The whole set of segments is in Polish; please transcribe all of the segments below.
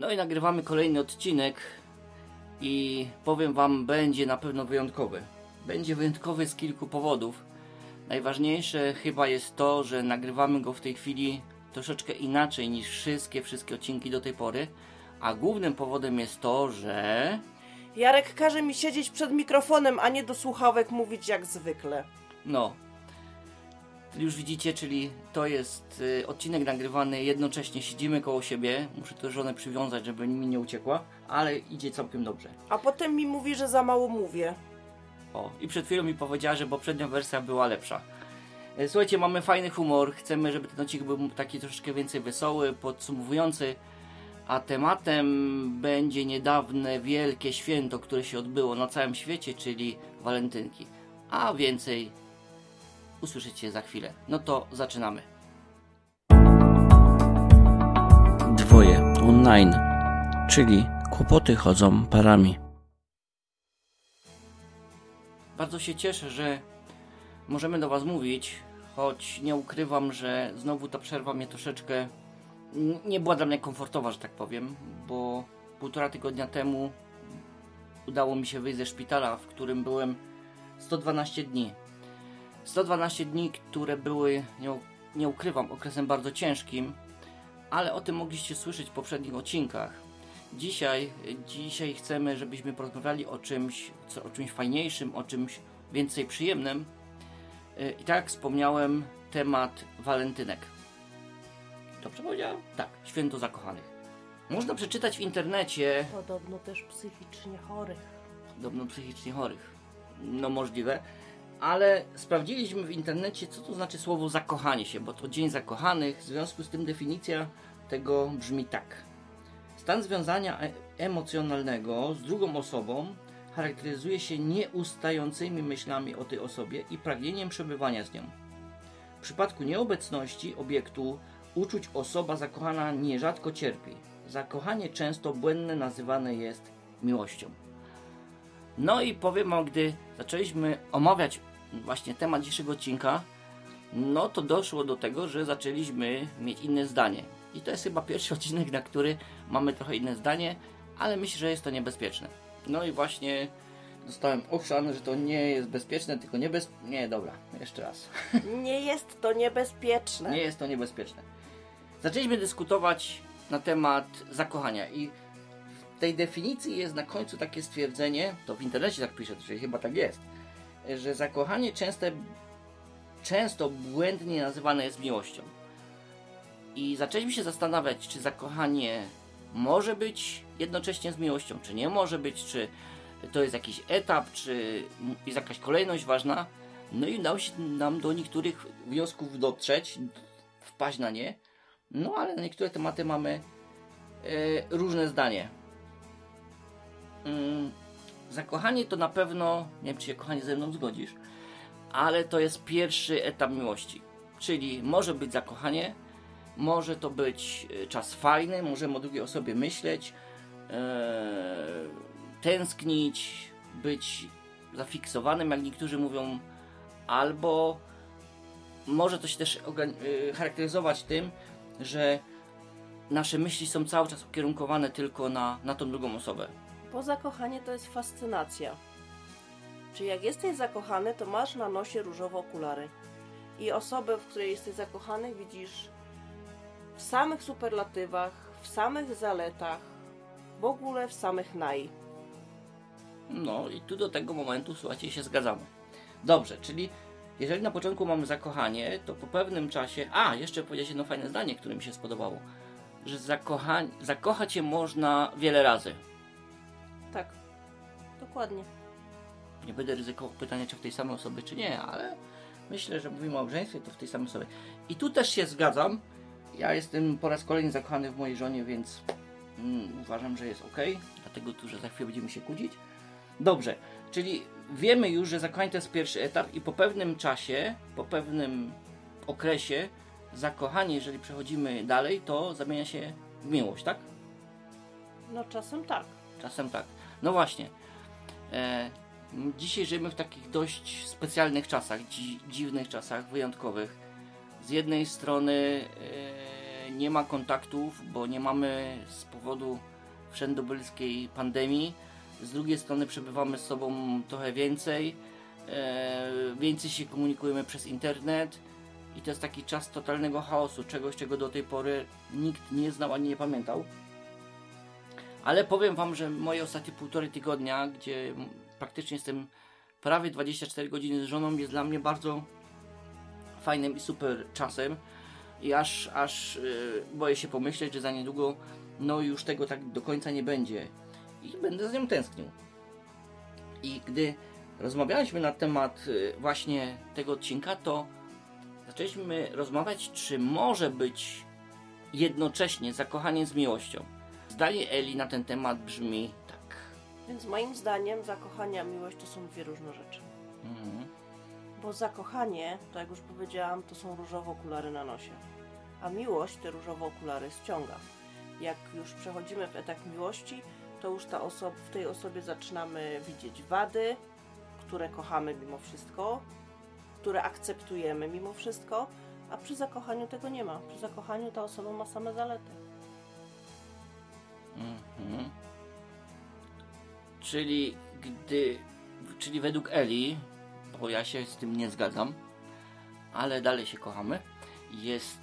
No i nagrywamy kolejny odcinek i powiem Wam, będzie na pewno wyjątkowy. Będzie wyjątkowy z kilku powodów. Najważniejsze chyba jest to, że nagrywamy go w tej chwili troszeczkę inaczej niż wszystkie, wszystkie odcinki do tej pory. A głównym powodem jest to, że Jarek każe mi siedzieć przed mikrofonem, a nie do słuchawek mówić jak zwykle. No. Już widzicie, czyli to jest y, odcinek nagrywany jednocześnie siedzimy koło siebie. Muszę to żonę przywiązać, żeby mi nie uciekła, ale idzie całkiem dobrze. A potem mi mówi, że za mało mówię. O, i przed chwilą mi powiedziała, że poprzednia wersja była lepsza. E, Słuchajcie, mamy fajny humor. Chcemy, żeby ten odcinek był taki troszeczkę więcej wesoły, podsumowujący. A tematem będzie niedawne wielkie święto, które się odbyło na całym świecie, czyli walentynki. A więcej usłyszycie za chwilę. No to zaczynamy. Dwoje online, czyli kłopoty chodzą parami. Bardzo się cieszę, że możemy do Was mówić, choć nie ukrywam, że znowu ta przerwa mnie troszeczkę nie była dla mnie komfortowa, że tak powiem, bo półtora tygodnia temu udało mi się wyjść ze szpitala, w którym byłem 112 dni. 112 dni, które były, nie, nie ukrywam, okresem bardzo ciężkim, ale o tym mogliście słyszeć w poprzednich odcinkach. Dzisiaj, dzisiaj chcemy, żebyśmy porozmawiali o czymś, co, o czymś fajniejszym, o czymś więcej przyjemnym. Yy, I tak jak wspomniałem, temat walentynek. Dobrze powiedziałem? Tak, święto zakochanych. Można przeczytać w internecie Podobno też psychicznie chorych. podobno psychicznie chorych. No możliwe. Ale sprawdziliśmy w internecie, co to znaczy słowo zakochanie się, bo to Dzień Zakochanych, w związku z tym definicja tego brzmi tak. Stan związania e- emocjonalnego z drugą osobą charakteryzuje się nieustającymi myślami o tej osobie i pragnieniem przebywania z nią. W przypadku nieobecności obiektu uczuć osoba zakochana nierzadko cierpi. Zakochanie często błędne nazywane jest miłością. No i powiem gdy zaczęliśmy omawiać właśnie temat dzisiejszego odcinka, no to doszło do tego, że zaczęliśmy mieć inne zdanie. I to jest chyba pierwszy odcinek, na który mamy trochę inne zdanie, ale myślę, że jest to niebezpieczne. No i właśnie dostałem ochrzan, że to nie jest bezpieczne, tylko niebez... Nie, dobra, jeszcze raz. Nie jest to niebezpieczne. Nie jest to niebezpieczne. Zaczęliśmy dyskutować na temat zakochania i w tej definicji jest na końcu takie stwierdzenie, to w internecie tak pisze, czyli chyba tak jest, że zakochanie często, często błędnie nazywane jest miłością. I zaczęliśmy się zastanawiać, czy zakochanie może być jednocześnie z miłością, czy nie może być, czy to jest jakiś etap, czy jest jakaś kolejność ważna. No i udało się nam do niektórych wniosków dotrzeć, wpaść na nie. No ale na niektóre tematy mamy e, różne zdanie. Mm, zakochanie to na pewno, nie wiem czy się kochanie ze mną zgodzisz, ale to jest pierwszy etap miłości. Czyli może być zakochanie, może to być e, czas fajny, możemy o drugiej osobie myśleć, e, tęsknić, być zafiksowanym, jak niektórzy mówią, albo może to się też y, charakteryzować tym, że nasze myśli są cały czas ukierunkowane tylko na, na tą drugą osobę. Bo zakochanie to jest fascynacja. Czy jak jesteś zakochany, to masz na nosie różowe okulary. I osobę, w której jesteś zakochany, widzisz w samych superlatywach, w samych zaletach, w ogóle w samych naj. No i tu do tego momentu, słuchajcie, się zgadzamy. Dobrze, czyli jeżeli na początku mamy zakochanie, to po pewnym czasie. A, jeszcze powiedziałeś jedno fajne zdanie, które mi się spodobało. Że zakocha... zakochać się można wiele razy. Tak, dokładnie. Nie będę ryzykował pytania, czy w tej samej osobie, czy nie, ale myślę, że mówimy o małżeństwie, to w tej samej osobie. I tu też się zgadzam. Ja jestem po raz kolejny zakochany w mojej żonie, więc mm, uważam, że jest ok. Dlatego tu, że za chwilę będziemy się kłócić. Dobrze, czyli wiemy już, że zakochanie to jest pierwszy etap i po pewnym czasie, po pewnym okresie zakochanie, jeżeli przechodzimy dalej, to zamienia się w miłość, tak? No czasem tak. Czasem tak. No właśnie. E, dzisiaj żyjemy w takich dość specjalnych czasach, dzi dziwnych czasach, wyjątkowych. Z jednej strony e, nie ma kontaktów, bo nie mamy z powodu wszędobylskiej pandemii. Z drugiej strony przebywamy z sobą trochę więcej, e, więcej się komunikujemy przez internet i to jest taki czas totalnego chaosu, czegoś, czego do tej pory nikt nie znał ani nie pamiętał. Ale powiem Wam, że moje ostatnie półtorej tygodnia, gdzie praktycznie jestem prawie 24 godziny z żoną, jest dla mnie bardzo fajnym i super czasem. I aż, aż yy, boję się pomyśleć, że za niedługo no już tego tak do końca nie będzie. I będę za nią tęsknił. I gdy rozmawialiśmy na temat yy, właśnie tego odcinka, to zaczęliśmy rozmawiać, czy może być jednocześnie zakochanie z miłością. Zdanie Eli na ten temat brzmi tak. Więc moim zdaniem zakochanie a miłość to są dwie różne rzeczy. Mhm. Bo zakochanie, tak jak już powiedziałam, to są różowe okulary na nosie. A miłość te różowe okulary ściąga. Jak już przechodzimy w etap miłości, to już ta osoba, w tej osobie zaczynamy widzieć wady, które kochamy mimo wszystko, które akceptujemy mimo wszystko, a przy zakochaniu tego nie ma. Przy zakochaniu ta osoba ma same zalety. Mhm. Czyli gdy, czyli według Eli, bo ja się z tym nie zgadzam, ale dalej się kochamy, jest,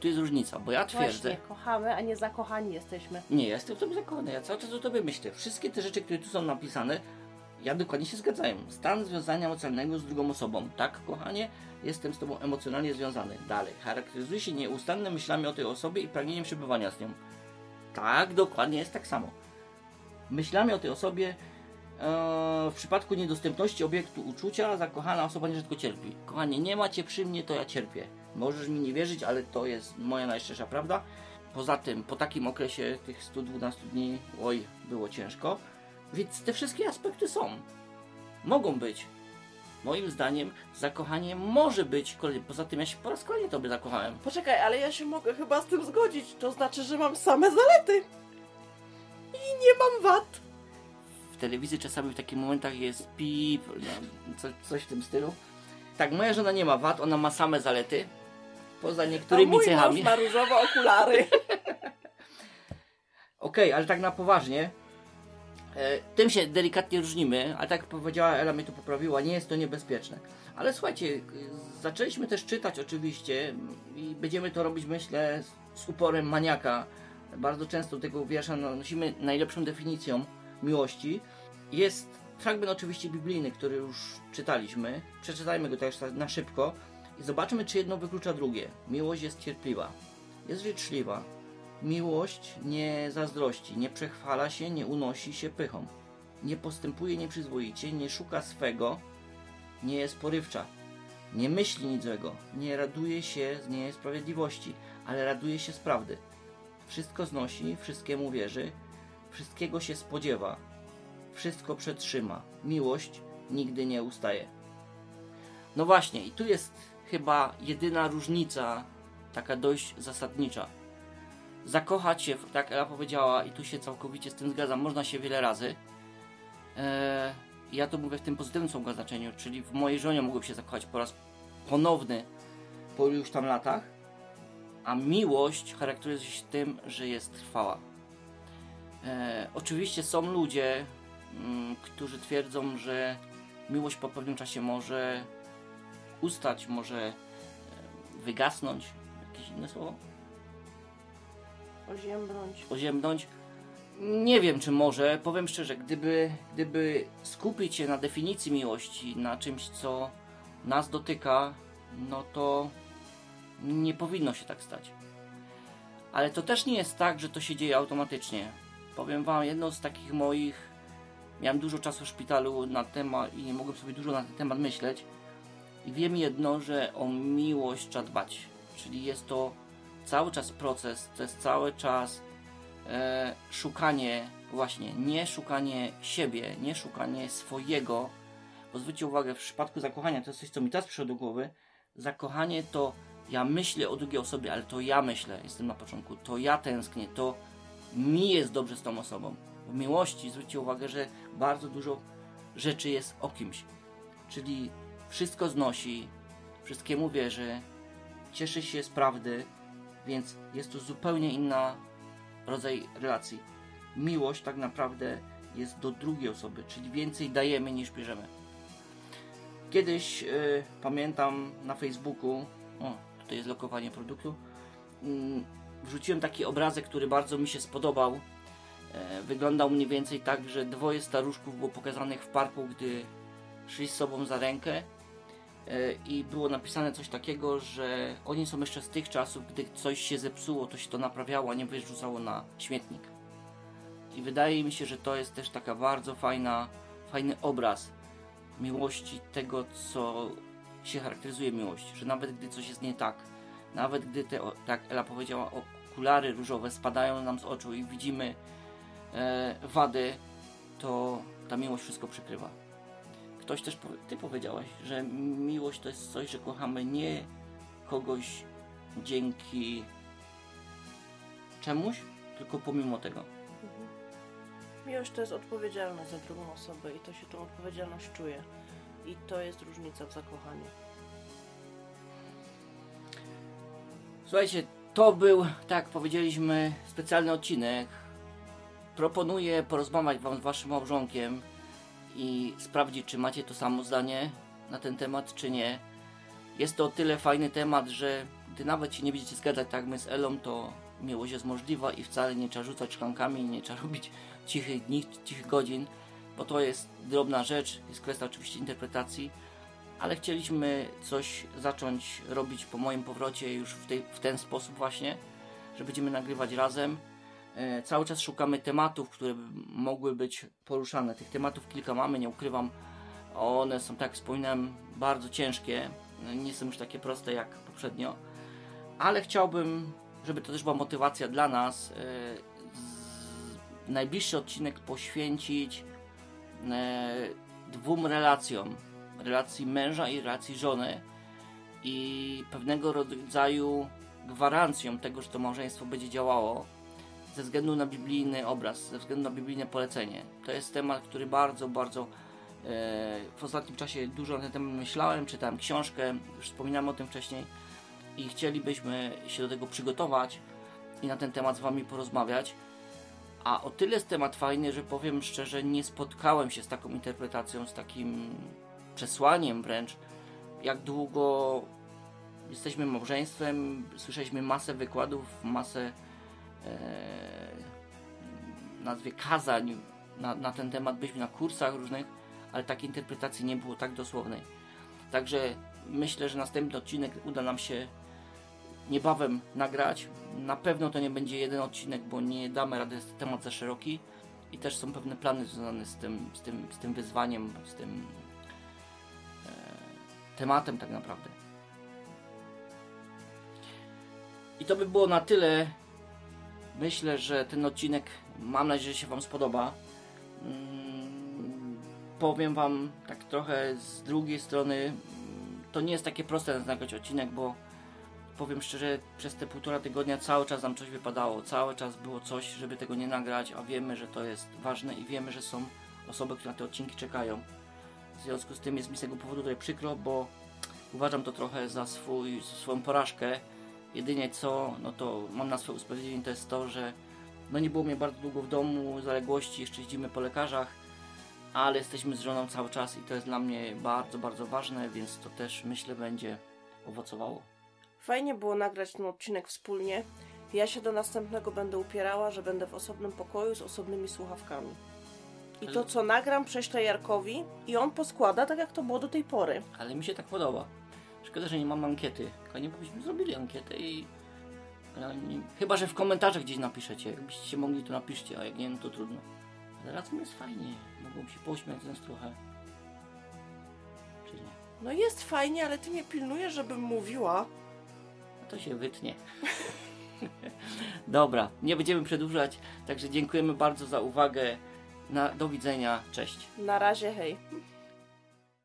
tu jest różnica, bo ja twierdzę, Właśnie, kochamy, a nie zakochani jesteśmy. nie, ja jestem w tobie zakochany, ja cały czas o tobie myślę, wszystkie te rzeczy, które tu są napisane, ja dokładnie się zgadzają. Stan związania emocjonalnego z drugą osobą, tak kochanie, jestem z tobą emocjonalnie związany. Dalej, charakteryzuje się nieustannymi myślami o tej osobie i pragnieniem przebywania z nią. Tak, dokładnie jest tak samo. Myślami o tej osobie e, w przypadku niedostępności obiektu uczucia zakochana osoba nierzadko cierpi. Kochanie, nie macie przy mnie, to ja cierpię. Możesz mi nie wierzyć, ale to jest moja najszczersza prawda. Poza tym, po takim okresie tych 112 dni, oj, było ciężko. Więc te wszystkie aspekty są. Mogą być. Moim zdaniem zakochanie może być kolejny. Poza tym ja się po raz kolejny tobie zakochałem. Poczekaj, ale ja się mogę chyba z tym zgodzić. To znaczy, że mam same zalety. I nie mam wad. w telewizji czasami w takich momentach jest pip, no, co, coś w tym stylu. Tak, moja żona nie ma wad, ona ma same zalety. Poza A niektórymi mój cechami. ma różowe okulary. Okej, ale tak na poważnie. E, tym się delikatnie różnimy, ale tak jak powiedziała, Ela mnie tu poprawiła, nie jest to niebezpieczne. Ale słuchajcie, e, zaczęliśmy też czytać oczywiście i będziemy to robić, myślę, z- uporem maniaka. Bardzo często tego wiersza nosimy najlepszą definicją miłości. Jest fragment oczywiście biblijny, który już czytaliśmy. Przeczytajmy go też na szybko i zobaczymy, czy jedno wyklucza drugie. Miłość jest cierpliwa, jest życzliwa, Miłość nie zazdrości, nie przechwala się, nie unosi się pychą. Nie postępuje nieprzyzwoicie, nie szuka swego, nie jest porywcza. Nie myśli nic złego, nie raduje się z niesprawiedliwości, ale raduje się z prawdy. Wszystko znosi, wszystkiemu wierzy, wszystkiego się spodziewa, wszystko przetrzyma. Miłość nigdy nie ustaje. No właśnie, i tu jest chyba jedyna różnica, taka dość zasadnicza zakochać się, tak Ela powiedziała, i tu się całkowicie z tym zgadzam, można się wiele razy. Eee, ja to mówię w tym pozytywnym słowa znaczeniu, czyli w mojej żonie mogłem się zakochać po raz ponowny po już tam latach, a miłość charakteryzuje się tym, że jest trwała. Eee, oczywiście są ludzie, mm, którzy twierdzą, że miłość po pewnym czasie może ustać, może e, wygasnąć. Jakieś inne słowo? Oziębnąć. oziębnąć. Nie wiem, czy może. Powiem szczerze, gdyby, gdyby skupić się na definicji miłości, na czymś, co nas dotyka, no to nie powinno się tak stać. Ale to też nie jest tak, że to się dzieje automatycznie. Powiem Wam, jedno z takich moich. Miałem dużo czasu w szpitalu na temat i nie mogłem sobie dużo na ten temat myśleć. I wiem jedno, że o miłość trzeba dbać. Czyli jest to cały czas proces, to jest cały czas e, szukanie, właśnie, nie szukanie siebie, nie szukanie swojego, bo zwróćcie uwagę, w przypadku zakochania, to jest coś, co mi teraz przyszło do głowy, zakochanie to ja myślę o drugiej osobie, ale to ja myślę, jestem na początku, to ja tęsknię, to mi jest dobrze z tą osobą. W miłości zwróćcie uwagę, że bardzo dużo rzeczy jest o kimś, czyli wszystko znosi, wszystkiemu wierzy, cieszy się z prawdy, Więc jest to zupełnie inna rodzaj relacji. Miłość tak naprawdę jest do drugiej osoby, czyli więcej dajemy niż bierzemy. Kiedyś y, pamiętam na Facebooku, o tutaj jest lokowanie produktu, mm, wrzuciłem taki obrazek, który bardzo mi się spodobał. E, wyglądał mniej więcej tak, że dwoje staruszków było pokazanych w parku, gdy szli z sobą za rękę i było napisane coś takiego, że oni są jeszcze z tych czasów, gdy coś się zepsuło, to się to naprawiało, a nie wyrzucało na śmietnik. I wydaje mi się, że to jest też taka bardzo fajna, fajny obraz miłości, tego co się charakteryzuje miłość, że nawet gdy coś jest nie tak, nawet gdy te, tak Ela powiedziała, okulary różowe spadają nam z oczu i widzimy e, wady, to ta miłość wszystko przykrywa. Ktoś też, ty powiedziałaś, że miłość to jest coś, że kochamy nie kogoś dzięki czemuś, tylko pomimo tego. Mhm. Miłość to jest odpowiedzialność za drugą osobę i to się tą odpowiedzialność czuje. I to jest różnica w zakochaniu. Słuchajcie, to był, tak powiedzieliśmy, specjalny odcinek. Proponuję porozmawiać Wam z Waszym małżonkiem i sprawdzić, czy macie to samo zdanie na ten temat, czy nie. Jest to o tyle fajny temat, że gdy nawet się nie będziecie zgadzać tak jak my z Elą, to miłość jest możliwa i wcale nie trzeba rzucać szklankami, nie trzeba robić cichych dni, cichych godzin, bo to jest drobna rzecz, jest kwestia oczywiście interpretacji ale chcieliśmy coś zacząć robić po moim powrocie już w, tej, w ten sposób właśnie, że będziemy nagrywać razem. E, cały czas szukamy tematów, które mogły być poruszane. Tych tematów kilka mamy, nie ukrywam. One są, tak jak wspominałem, bardzo ciężkie. Nie są już takie proste jak poprzednio. Ale chciałbym, żeby to też była motywacja dla nas, e, najbliższy odcinek poświęcić e, dwóm relacjom relacji męża i relacji żony i pewnego rodzaju gwarancją tego, że to małżeństwo będzie działało ze względu na biblijny obraz, ze względu na biblijne polecenie. To jest temat, który bardzo, bardzo e, w ostatnim czasie dużo na ten temat myślałem, czytałem książkę, już wspominałem o tym wcześniej i chcielibyśmy się do tego przygotować i na ten temat z Wami porozmawiać. A o tyle jest temat fajny, że powiem szczerze, nie spotkałem się z taką interpretacją, z takim przesłaniem wręcz, jak długo jesteśmy małżeństwem. Słyszeliśmy masę wykładów, masę nazwie kazań na, na ten temat, byliśmy na kursach różnych, ale takiej interpretacji nie było tak dosłownej. Także myślę, że następny odcinek uda nam się niebawem nagrać. Na pewno to nie będzie jeden odcinek, bo nie damy rady, jest temat za szeroki i też są pewne plany związane z tym, z tym, z tym wyzwaniem, z tym tematem tak naprawdę. I to by było na tyle. Myślę, że ten odcinek, mam nadzieję, że się Wam spodoba. Mm, powiem Wam tak trochę z drugiej strony, to nie jest takie proste nagrać odcinek, bo powiem szczerze, przez te półtora tygodnia cały czas nam coś wypadało, cały czas było coś, żeby tego nie nagrać, a wiemy, że to jest ważne i wiemy, że są osoby, które na te odcinki czekają. W związku z tym jest mi z tego powodu tutaj przykro, bo uważam to trochę za swój, swoją porażkę. Jedynie co, no to mam na swoje usprawiedliwienie, to jest to, że no nie było mnie bardzo długo w domu, zaległości, jeszcze jeździmy po lekarzach, ale jesteśmy z żoną cały czas i to jest dla mnie bardzo, bardzo ważne, więc to też myślę będzie owocowało. Fajnie było nagrać ten odcinek wspólnie. Ja się do następnego będę upierała, że będę w osobnym pokoju z osobnymi słuchawkami. I to, co nagram, prześlę Jarkowi i on poskłada tak, jak to było do tej pory. Ale mi się tak podoba. Szkoda, że nie mam ankiety. Fajnie byśmy zrobili ankietę i... Chyba, że w komentarzach gdzieś napiszecie. Jakbyście się mogli, to napiszcie, a jak nie, no to trudno. Ale razem jest fajnie. Mogą się pośmiać z nas trochę. Czy nie? No jest fajnie, ale ty mnie pilnujesz, żebym mówiła. A to się wytnie. Dobra, nie będziemy przedłużać. Także dziękujemy bardzo za uwagę. Na, do widzenia, cześć. Na razie, hej.